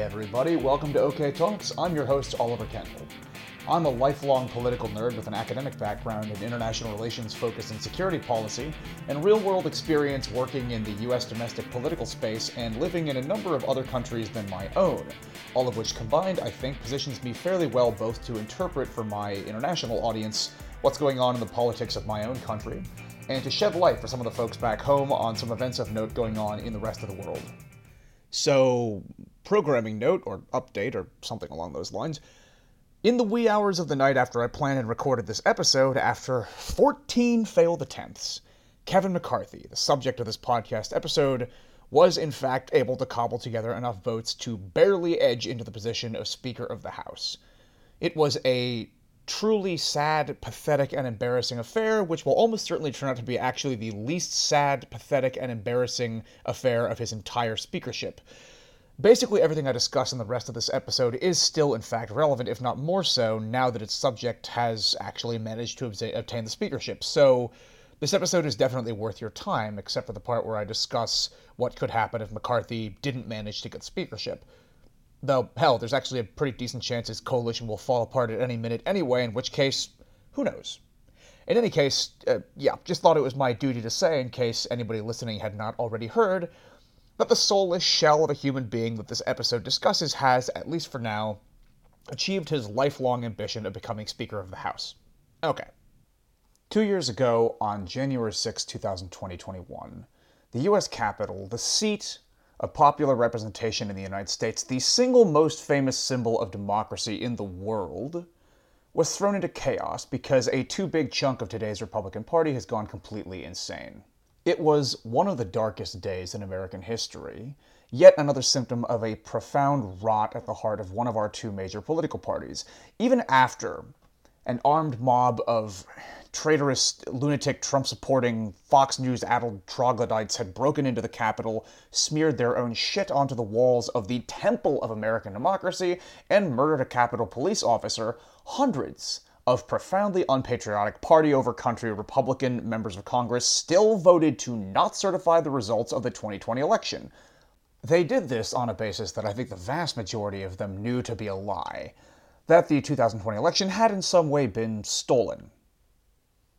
everybody. Welcome to OK Talks. I'm your host, Oliver Kendall. I'm a lifelong political nerd with an academic background in international relations focused in security policy and real world experience working in the US domestic political space and living in a number of other countries than my own, all of which combined, I think, positions me fairly well both to interpret for my international audience what's going on in the politics of my own country and to shed light for some of the folks back home on some events of note going on in the rest of the world. So, programming note or update or something along those lines. In the wee hours of the night after I planned and recorded this episode, after 14 failed attempts, Kevin McCarthy, the subject of this podcast episode, was in fact able to cobble together enough votes to barely edge into the position of Speaker of the House. It was a truly sad, pathetic, and embarrassing affair, which will almost certainly turn out to be actually the least sad, pathetic, and embarrassing affair of his entire speakership. Basically, everything I discuss in the rest of this episode is still, in fact, relevant, if not more so, now that its subject has actually managed to obtain the speakership. So, this episode is definitely worth your time, except for the part where I discuss what could happen if McCarthy didn't manage to get speakership. Though, hell, there's actually a pretty decent chance his coalition will fall apart at any minute anyway, in which case, who knows? In any case, uh, yeah, just thought it was my duty to say, in case anybody listening had not already heard, that the soulless shell of a human being that this episode discusses has, at least for now, achieved his lifelong ambition of becoming Speaker of the House. Okay. Two years ago, on January 6, 2021, the U.S. Capitol, the seat of popular representation in the United States, the single most famous symbol of democracy in the world, was thrown into chaos because a too big chunk of today's Republican Party has gone completely insane. It was one of the darkest days in American history, yet another symptom of a profound rot at the heart of one of our two major political parties. Even after an armed mob of traitorous, lunatic, Trump supporting, Fox News addled troglodytes had broken into the Capitol, smeared their own shit onto the walls of the temple of American democracy, and murdered a Capitol police officer, hundreds of profoundly unpatriotic party over country Republican members of Congress still voted to not certify the results of the 2020 election. They did this on a basis that I think the vast majority of them knew to be a lie that the 2020 election had in some way been stolen.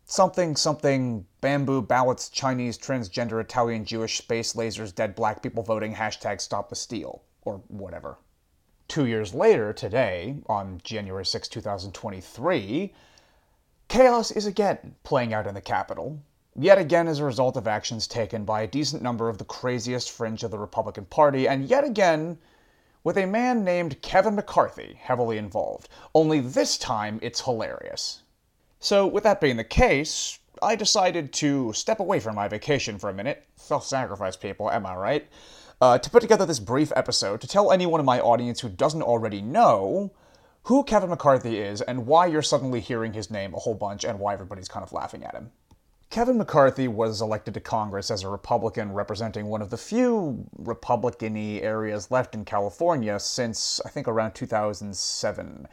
Something, something, bamboo ballots, Chinese, transgender, Italian, Jewish, space lasers, dead black people voting, hashtag stop the steal, or whatever. Two years later, today, on January 6, 2023, chaos is again playing out in the Capitol, yet again as a result of actions taken by a decent number of the craziest fringe of the Republican Party, and yet again with a man named Kevin McCarthy heavily involved. Only this time it's hilarious. So, with that being the case, I decided to step away from my vacation for a minute. Self sacrifice, people, am I right? Uh, to put together this brief episode to tell anyone in my audience who doesn't already know who Kevin McCarthy is and why you're suddenly hearing his name a whole bunch and why everybody's kind of laughing at him. Kevin McCarthy was elected to Congress as a Republican representing one of the few Republican y areas left in California since, I think, around 2007.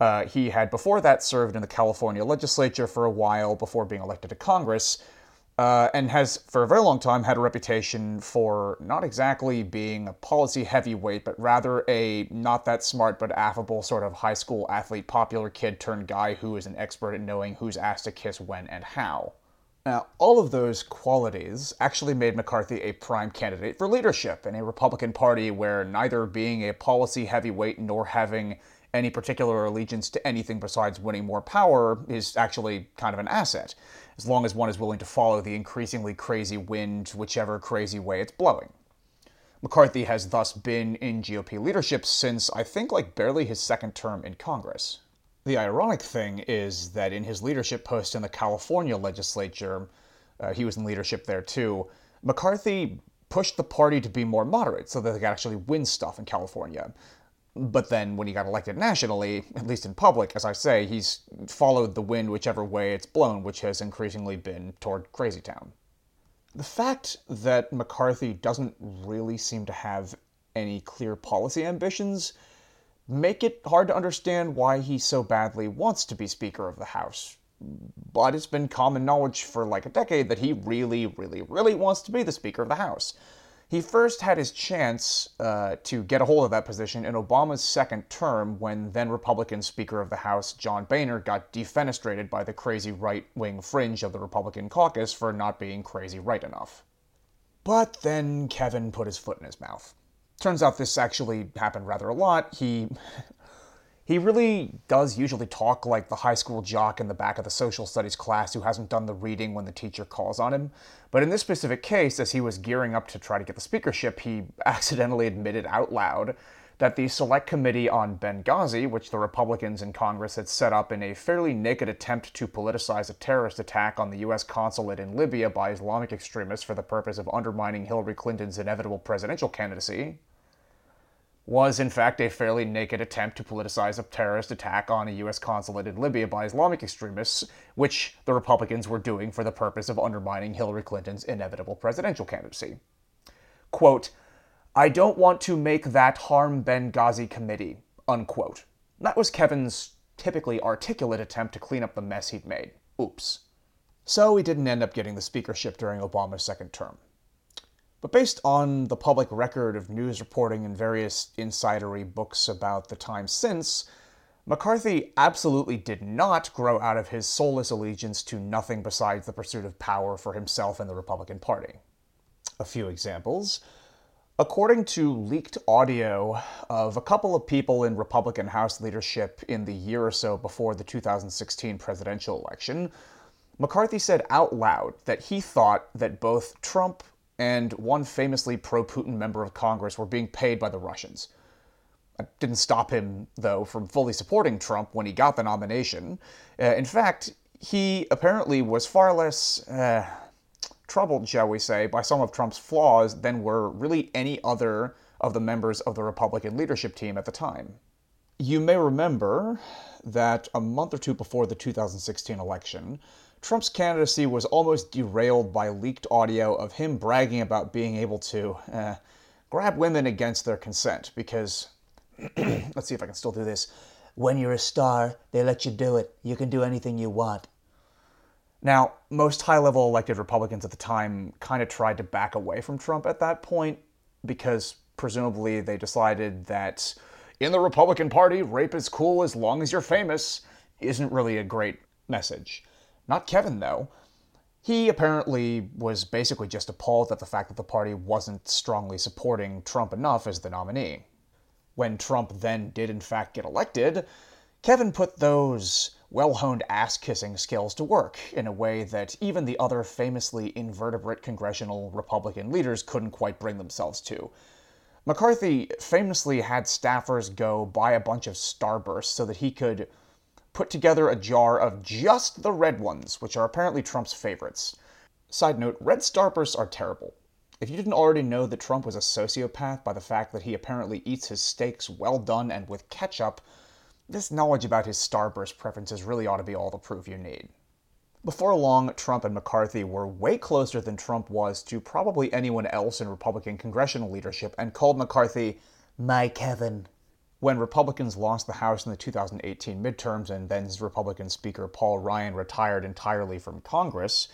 Uh, he had before that served in the California legislature for a while before being elected to Congress, uh, and has for a very long time had a reputation for not exactly being a policy heavyweight, but rather a not that smart but affable sort of high school athlete, popular kid turned guy who is an expert at knowing who's asked to kiss when and how. Now, all of those qualities actually made McCarthy a prime candidate for leadership in a Republican Party where neither being a policy heavyweight nor having any particular allegiance to anything besides winning more power is actually kind of an asset as long as one is willing to follow the increasingly crazy wind whichever crazy way it's blowing. McCarthy has thus been in GOP leadership since I think like barely his second term in Congress. The ironic thing is that in his leadership post in the California legislature, uh, he was in leadership there too, McCarthy pushed the party to be more moderate so that they could actually win stuff in California. But then when he got elected nationally, at least in public, as I say, he's followed the wind whichever way it's blown, which has increasingly been toward Crazy Town. The fact that McCarthy doesn't really seem to have any clear policy ambitions make it hard to understand why he so badly wants to be Speaker of the House. But it's been common knowledge for like a decade that he really, really, really wants to be the Speaker of the House. He first had his chance uh, to get a hold of that position in Obama's second term when then Republican Speaker of the House John Boehner got defenestrated by the crazy right wing fringe of the Republican caucus for not being crazy right enough. But then Kevin put his foot in his mouth. Turns out this actually happened rather a lot. He he really does usually talk like the high school jock in the back of the social studies class who hasn't done the reading when the teacher calls on him. But in this specific case, as he was gearing up to try to get the speakership, he accidentally admitted out loud that the Select Committee on Benghazi, which the Republicans in Congress had set up in a fairly naked attempt to politicize a terrorist attack on the U.S. consulate in Libya by Islamic extremists for the purpose of undermining Hillary Clinton's inevitable presidential candidacy, was in fact a fairly naked attempt to politicize a terrorist attack on a U.S. consulate in Libya by Islamic extremists, which the Republicans were doing for the purpose of undermining Hillary Clinton's inevitable presidential candidacy. Quote, I don't want to make that harm Benghazi committee, unquote. That was Kevin's typically articulate attempt to clean up the mess he'd made. Oops. So he didn't end up getting the speakership during Obama's second term. But based on the public record of news reporting and various insidery books about the time since, McCarthy absolutely did not grow out of his soulless allegiance to nothing besides the pursuit of power for himself and the Republican Party. A few examples. According to leaked audio of a couple of people in Republican House leadership in the year or so before the 2016 presidential election, McCarthy said out loud that he thought that both Trump and one famously pro Putin member of Congress were being paid by the Russians. It didn't stop him, though, from fully supporting Trump when he got the nomination. Uh, in fact, he apparently was far less uh, troubled, shall we say, by some of Trump's flaws than were really any other of the members of the Republican leadership team at the time. You may remember that a month or two before the 2016 election, Trump's candidacy was almost derailed by leaked audio of him bragging about being able to uh, grab women against their consent because, let's see if I can still do this. When you're a star, they let you do it. You can do anything you want. Now, most high level elected Republicans at the time kind of tried to back away from Trump at that point because presumably they decided that in the Republican Party, rape is cool as long as you're famous isn't really a great message. Not Kevin, though. He apparently was basically just appalled at the fact that the party wasn't strongly supporting Trump enough as the nominee. When Trump then did, in fact, get elected, Kevin put those well honed ass kissing skills to work in a way that even the other famously invertebrate congressional Republican leaders couldn't quite bring themselves to. McCarthy famously had staffers go buy a bunch of Starbursts so that he could put together a jar of just the red ones, which are apparently Trump's favorites. Side note red starbursts are terrible. If you didn't already know that Trump was a sociopath by the fact that he apparently eats his steaks well done and with ketchup, this knowledge about his starburst preferences really ought to be all the proof you need. Before long, Trump and McCarthy were way closer than Trump was to probably anyone else in Republican congressional leadership and called McCarthy my Kevin. When Republicans lost the House in the 2018 midterms and then Republican Speaker Paul Ryan retired entirely from Congress,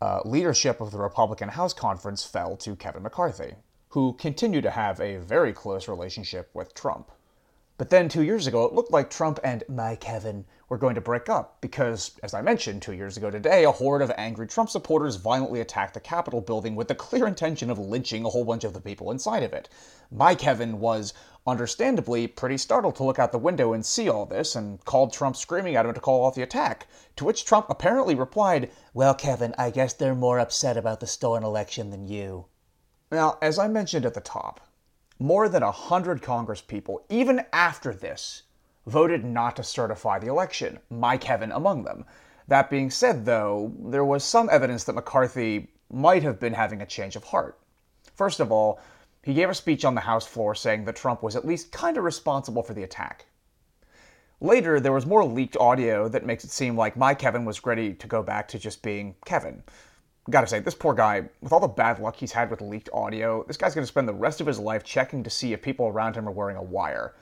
uh, leadership of the Republican House Conference fell to Kevin McCarthy, who continued to have a very close relationship with Trump. But then two years ago, it looked like Trump and my Kevin were going to break up because, as I mentioned two years ago today, a horde of angry Trump supporters violently attacked the Capitol building with the clear intention of lynching a whole bunch of the people inside of it. My Kevin was, understandably, pretty startled to look out the window and see all this and called Trump screaming at him to call off the attack. To which Trump apparently replied, Well, Kevin, I guess they're more upset about the stolen election than you. Now, as I mentioned at the top, more than a 100 Congresspeople, even after this, voted not to certify the election, my Kevin among them. That being said, though, there was some evidence that McCarthy might have been having a change of heart. First of all, he gave a speech on the House floor saying that Trump was at least kind of responsible for the attack. Later, there was more leaked audio that makes it seem like my Kevin was ready to go back to just being Kevin gotta say, this poor guy, with all the bad luck he's had with leaked audio, this guy's gonna spend the rest of his life checking to see if people around him are wearing a wire.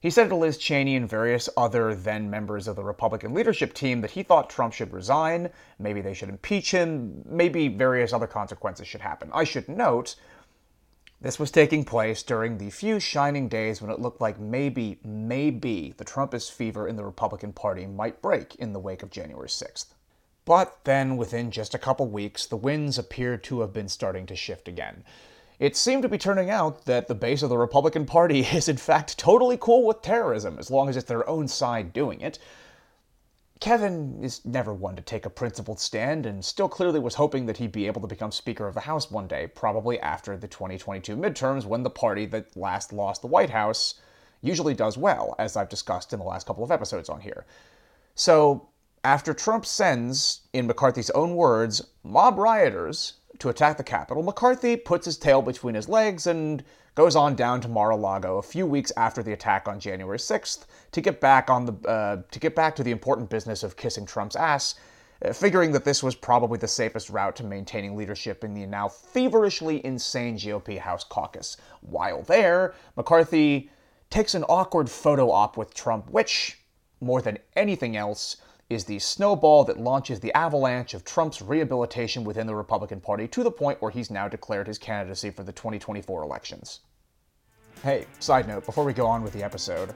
He said to Liz Cheney and various other then members of the Republican leadership team that he thought Trump should resign, maybe they should impeach him, maybe various other consequences should happen. I should note This was taking place during the few shining days when it looked like maybe, maybe the Trumpist fever in the Republican Party might break in the wake of January 6th. But then, within just a couple weeks, the winds appeared to have been starting to shift again. It seemed to be turning out that the base of the Republican Party is, in fact, totally cool with terrorism as long as it's their own side doing it. Kevin is never one to take a principled stand and still clearly was hoping that he'd be able to become Speaker of the House one day, probably after the 2022 midterms when the party that last lost the White House usually does well, as I've discussed in the last couple of episodes on here. So, after Trump sends, in McCarthy's own words, mob rioters to attack the Capitol, McCarthy puts his tail between his legs and goes on down to Mar-a-Lago a few weeks after the attack on January 6th to get back on the uh, to get back to the important business of kissing Trump's ass, uh, figuring that this was probably the safest route to maintaining leadership in the now feverishly insane GOP House caucus. While there, McCarthy takes an awkward photo op with Trump, which, more than anything else, is the snowball that launches the avalanche of Trump's rehabilitation within the Republican Party to the point where he's now declared his candidacy for the 2024 elections. Hey, side note, before we go on with the episode,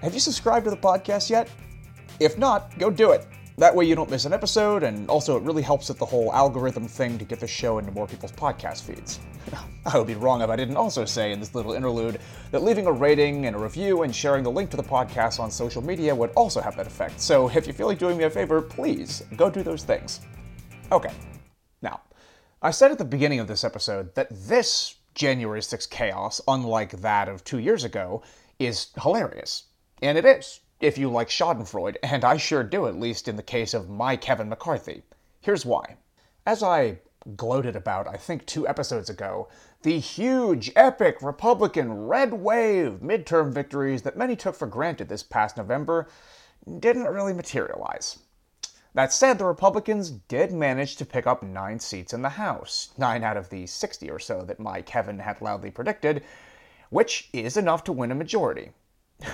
have you subscribed to the podcast yet? If not, go do it. That way you don't miss an episode, and also it really helps with the whole algorithm thing to get the show into more people's podcast feeds. I would be wrong if I didn't also say in this little interlude that leaving a rating and a review and sharing the link to the podcast on social media would also have that effect. So if you feel like doing me a favor, please go do those things. Okay, now, I said at the beginning of this episode that this January 6 chaos, unlike that of two years ago, is hilarious. And it is if you like Schadenfreude, and I sure do, at least in the case of my Kevin McCarthy. Here's why. As I gloated about, I think two episodes ago, the huge, epic Republican red wave midterm victories that many took for granted this past November didn't really materialize. That said, the Republicans did manage to pick up nine seats in the House, nine out of the 60 or so that my Kevin had loudly predicted, which is enough to win a majority.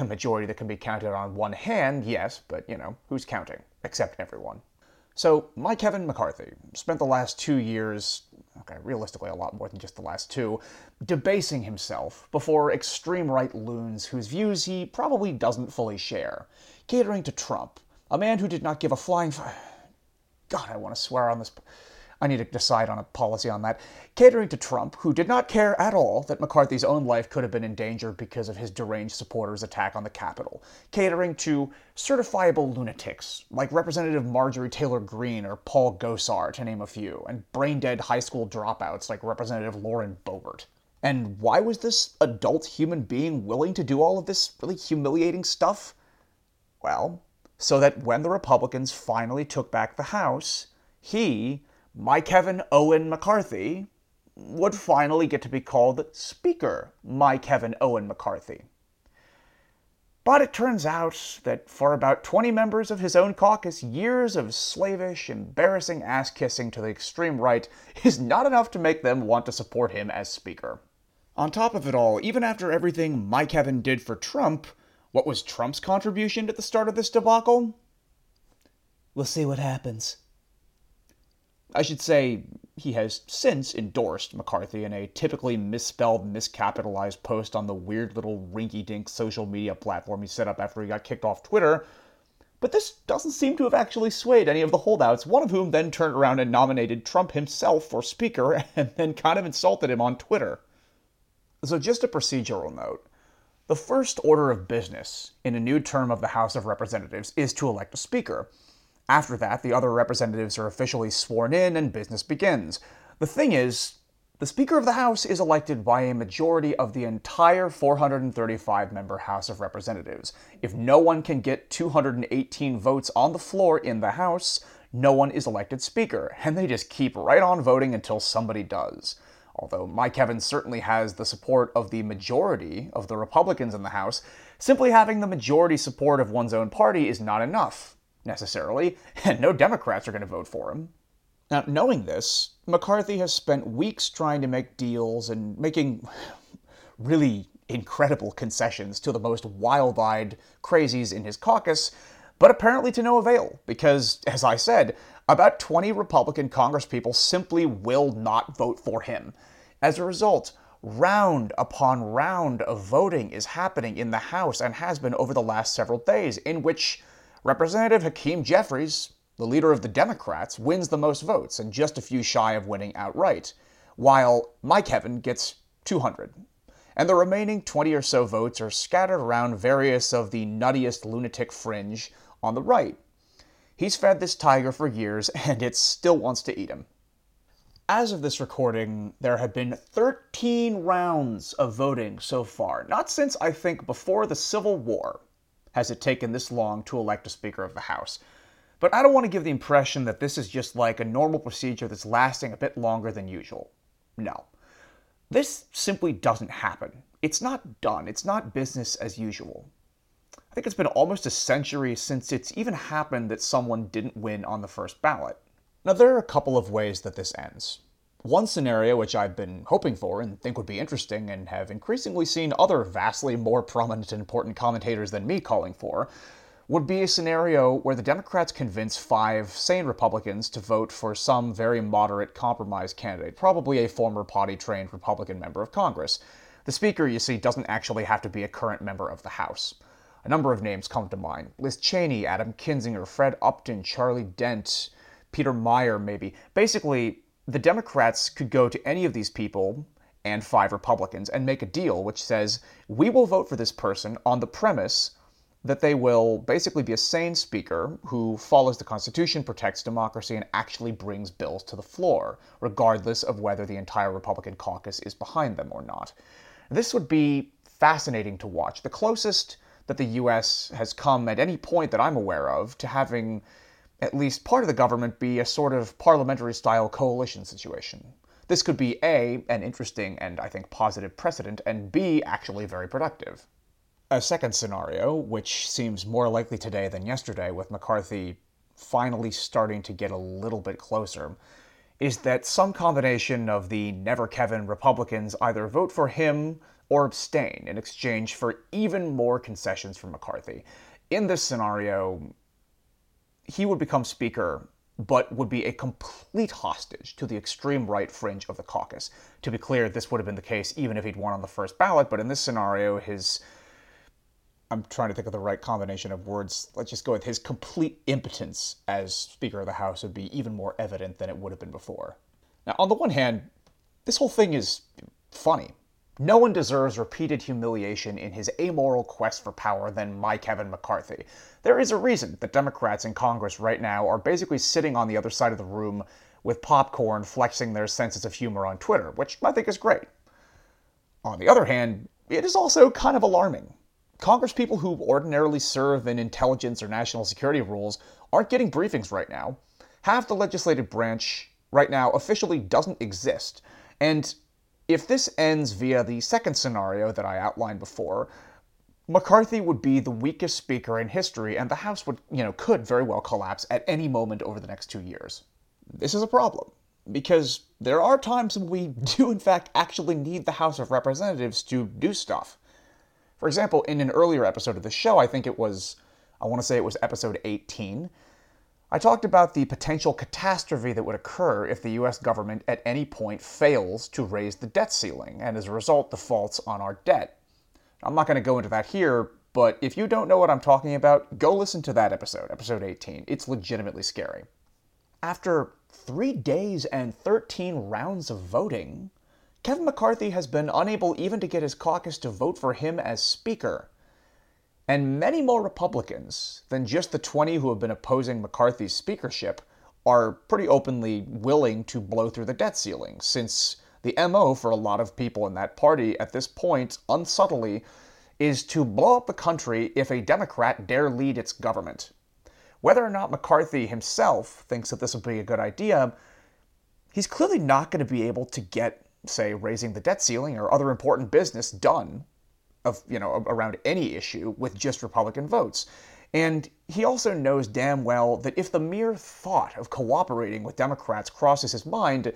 A majority that can be counted on one hand, yes, but you know, who's counting? Except everyone. So, my Kevin McCarthy spent the last two years, okay, realistically a lot more than just the last two, debasing himself before extreme right loons whose views he probably doesn't fully share, catering to Trump, a man who did not give a flying. F- God, I want to swear on this. I need to decide on a policy on that. Catering to Trump, who did not care at all that McCarthy's own life could have been in danger because of his deranged supporters' attack on the Capitol. Catering to certifiable lunatics, like Representative Marjorie Taylor Greene or Paul Gosar, to name a few, and brain dead high school dropouts like Representative Lauren Boebert. And why was this adult human being willing to do all of this really humiliating stuff? Well, so that when the Republicans finally took back the House, he my Kevin Owen McCarthy would finally get to be called Speaker My Kevin Owen McCarthy. But it turns out that for about 20 members of his own caucus, years of slavish, embarrassing ass kissing to the extreme right is not enough to make them want to support him as Speaker. On top of it all, even after everything My Kevin did for Trump, what was Trump's contribution at the start of this debacle? We'll see what happens. I should say he has since endorsed McCarthy in a typically misspelled, miscapitalized post on the weird little rinky dink social media platform he set up after he got kicked off Twitter. But this doesn't seem to have actually swayed any of the holdouts, one of whom then turned around and nominated Trump himself for Speaker and then kind of insulted him on Twitter. So, just a procedural note. The first order of business in a new term of the House of Representatives is to elect a Speaker. After that, the other representatives are officially sworn in and business begins. The thing is, the Speaker of the House is elected by a majority of the entire 435 member House of Representatives. If no one can get 218 votes on the floor in the House, no one is elected Speaker, and they just keep right on voting until somebody does. Although my Kevin certainly has the support of the majority of the Republicans in the House, simply having the majority support of one's own party is not enough necessarily, and no Democrats are going to vote for him. Now, knowing this, McCarthy has spent weeks trying to make deals and making really incredible concessions to the most wild eyed crazies in his caucus, but apparently to no avail, because, as I said, about 20 Republican congresspeople simply will not vote for him. As a result, round upon round of voting is happening in the House and has been over the last several days, in which Representative Hakeem Jeffries, the leader of the Democrats, wins the most votes and just a few shy of winning outright, while my Kevin gets 200. And the remaining 20 or so votes are scattered around various of the nuttiest lunatic fringe on the right. He's fed this tiger for years, and it still wants to eat him. As of this recording, there have been 13 rounds of voting so far. Not since, I think, before the Civil War has it taken this long to elect a Speaker of the House. But I don't want to give the impression that this is just like a normal procedure that's lasting a bit longer than usual. No. This simply doesn't happen. It's not done. It's not business as usual. I think it's been almost a century since it's even happened that someone didn't win on the first ballot. Now, there are a couple of ways that this ends. One scenario, which I've been hoping for and think would be interesting, and have increasingly seen other vastly more prominent and important commentators than me calling for, would be a scenario where the Democrats convince five sane Republicans to vote for some very moderate compromise candidate, probably a former potty trained Republican member of Congress. The Speaker, you see, doesn't actually have to be a current member of the House. A number of names come to mind Liz Cheney, Adam Kinzinger, Fred Upton, Charlie Dent, Peter Meijer, maybe. Basically, the Democrats could go to any of these people and five Republicans and make a deal which says, we will vote for this person on the premise that they will basically be a sane speaker who follows the Constitution, protects democracy, and actually brings bills to the floor, regardless of whether the entire Republican caucus is behind them or not. This would be fascinating to watch. The closest that the U.S. has come at any point that I'm aware of to having at least part of the government be a sort of parliamentary style coalition situation. This could be A, an interesting and I think positive precedent, and B, actually very productive. A second scenario, which seems more likely today than yesterday, with McCarthy finally starting to get a little bit closer, is that some combination of the Never Kevin Republicans either vote for him or abstain in exchange for even more concessions from McCarthy. In this scenario, he would become Speaker, but would be a complete hostage to the extreme right fringe of the caucus. To be clear, this would have been the case even if he'd won on the first ballot, but in this scenario, his. I'm trying to think of the right combination of words. Let's just go with his complete impotence as Speaker of the House would be even more evident than it would have been before. Now, on the one hand, this whole thing is funny. No one deserves repeated humiliation in his amoral quest for power than my Kevin McCarthy. There is a reason that Democrats in Congress right now are basically sitting on the other side of the room with popcorn flexing their senses of humor on Twitter, which I think is great. On the other hand, it is also kind of alarming. Congress people who ordinarily serve in intelligence or national security roles aren't getting briefings right now. Half the legislative branch right now officially doesn't exist. And if this ends via the second scenario that I outlined before, McCarthy would be the weakest speaker in history, and the House would, you know, could very well collapse at any moment over the next two years. This is a problem because there are times when we do, in fact, actually need the House of Representatives to do stuff. For example, in an earlier episode of the show, I think it was, I want to say it was episode 18, I talked about the potential catastrophe that would occur if the US government at any point fails to raise the debt ceiling and as a result defaults on our debt. I'm not going to go into that here, but if you don't know what I'm talking about, go listen to that episode, episode 18. It's legitimately scary. After three days and 13 rounds of voting, Kevin McCarthy has been unable even to get his caucus to vote for him as Speaker and many more Republicans than just the 20 who have been opposing McCarthy's speakership are pretty openly willing to blow through the debt ceiling, since the MO for a lot of people in that party at this point, unsubtly, is to blow up the country if a Democrat dare lead its government. Whether or not McCarthy himself thinks that this would be a good idea, he's clearly not going to be able to get, say, raising the debt ceiling or other important business done of you know around any issue with just Republican votes. And he also knows damn well that if the mere thought of cooperating with Democrats crosses his mind,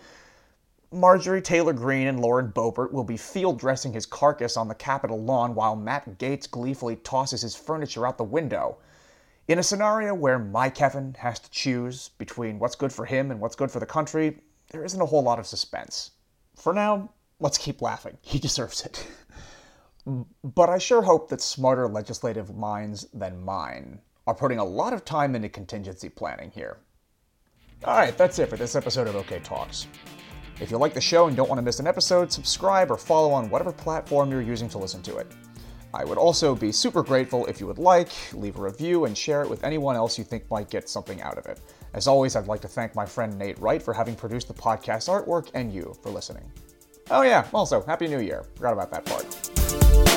Marjorie Taylor Greene and Lauren Boebert will be field dressing his carcass on the Capitol lawn while Matt Gaetz gleefully tosses his furniture out the window. In a scenario where my Kevin has to choose between what's good for him and what's good for the country, there isn't a whole lot of suspense. For now, let's keep laughing. He deserves it. but I sure hope that smarter legislative minds than mine are putting a lot of time into contingency planning here. Alright, that's it for this episode of OK Talks. If you like the show and don't want to miss an episode, subscribe or follow on whatever platform you're using to listen to it. I would also be super grateful if you would like, leave a review, and share it with anyone else you think might get something out of it. As always, I'd like to thank my friend Nate Wright for having produced the podcast artwork and you for listening. Oh, yeah, also, Happy New Year. Forgot about that part. Thank you.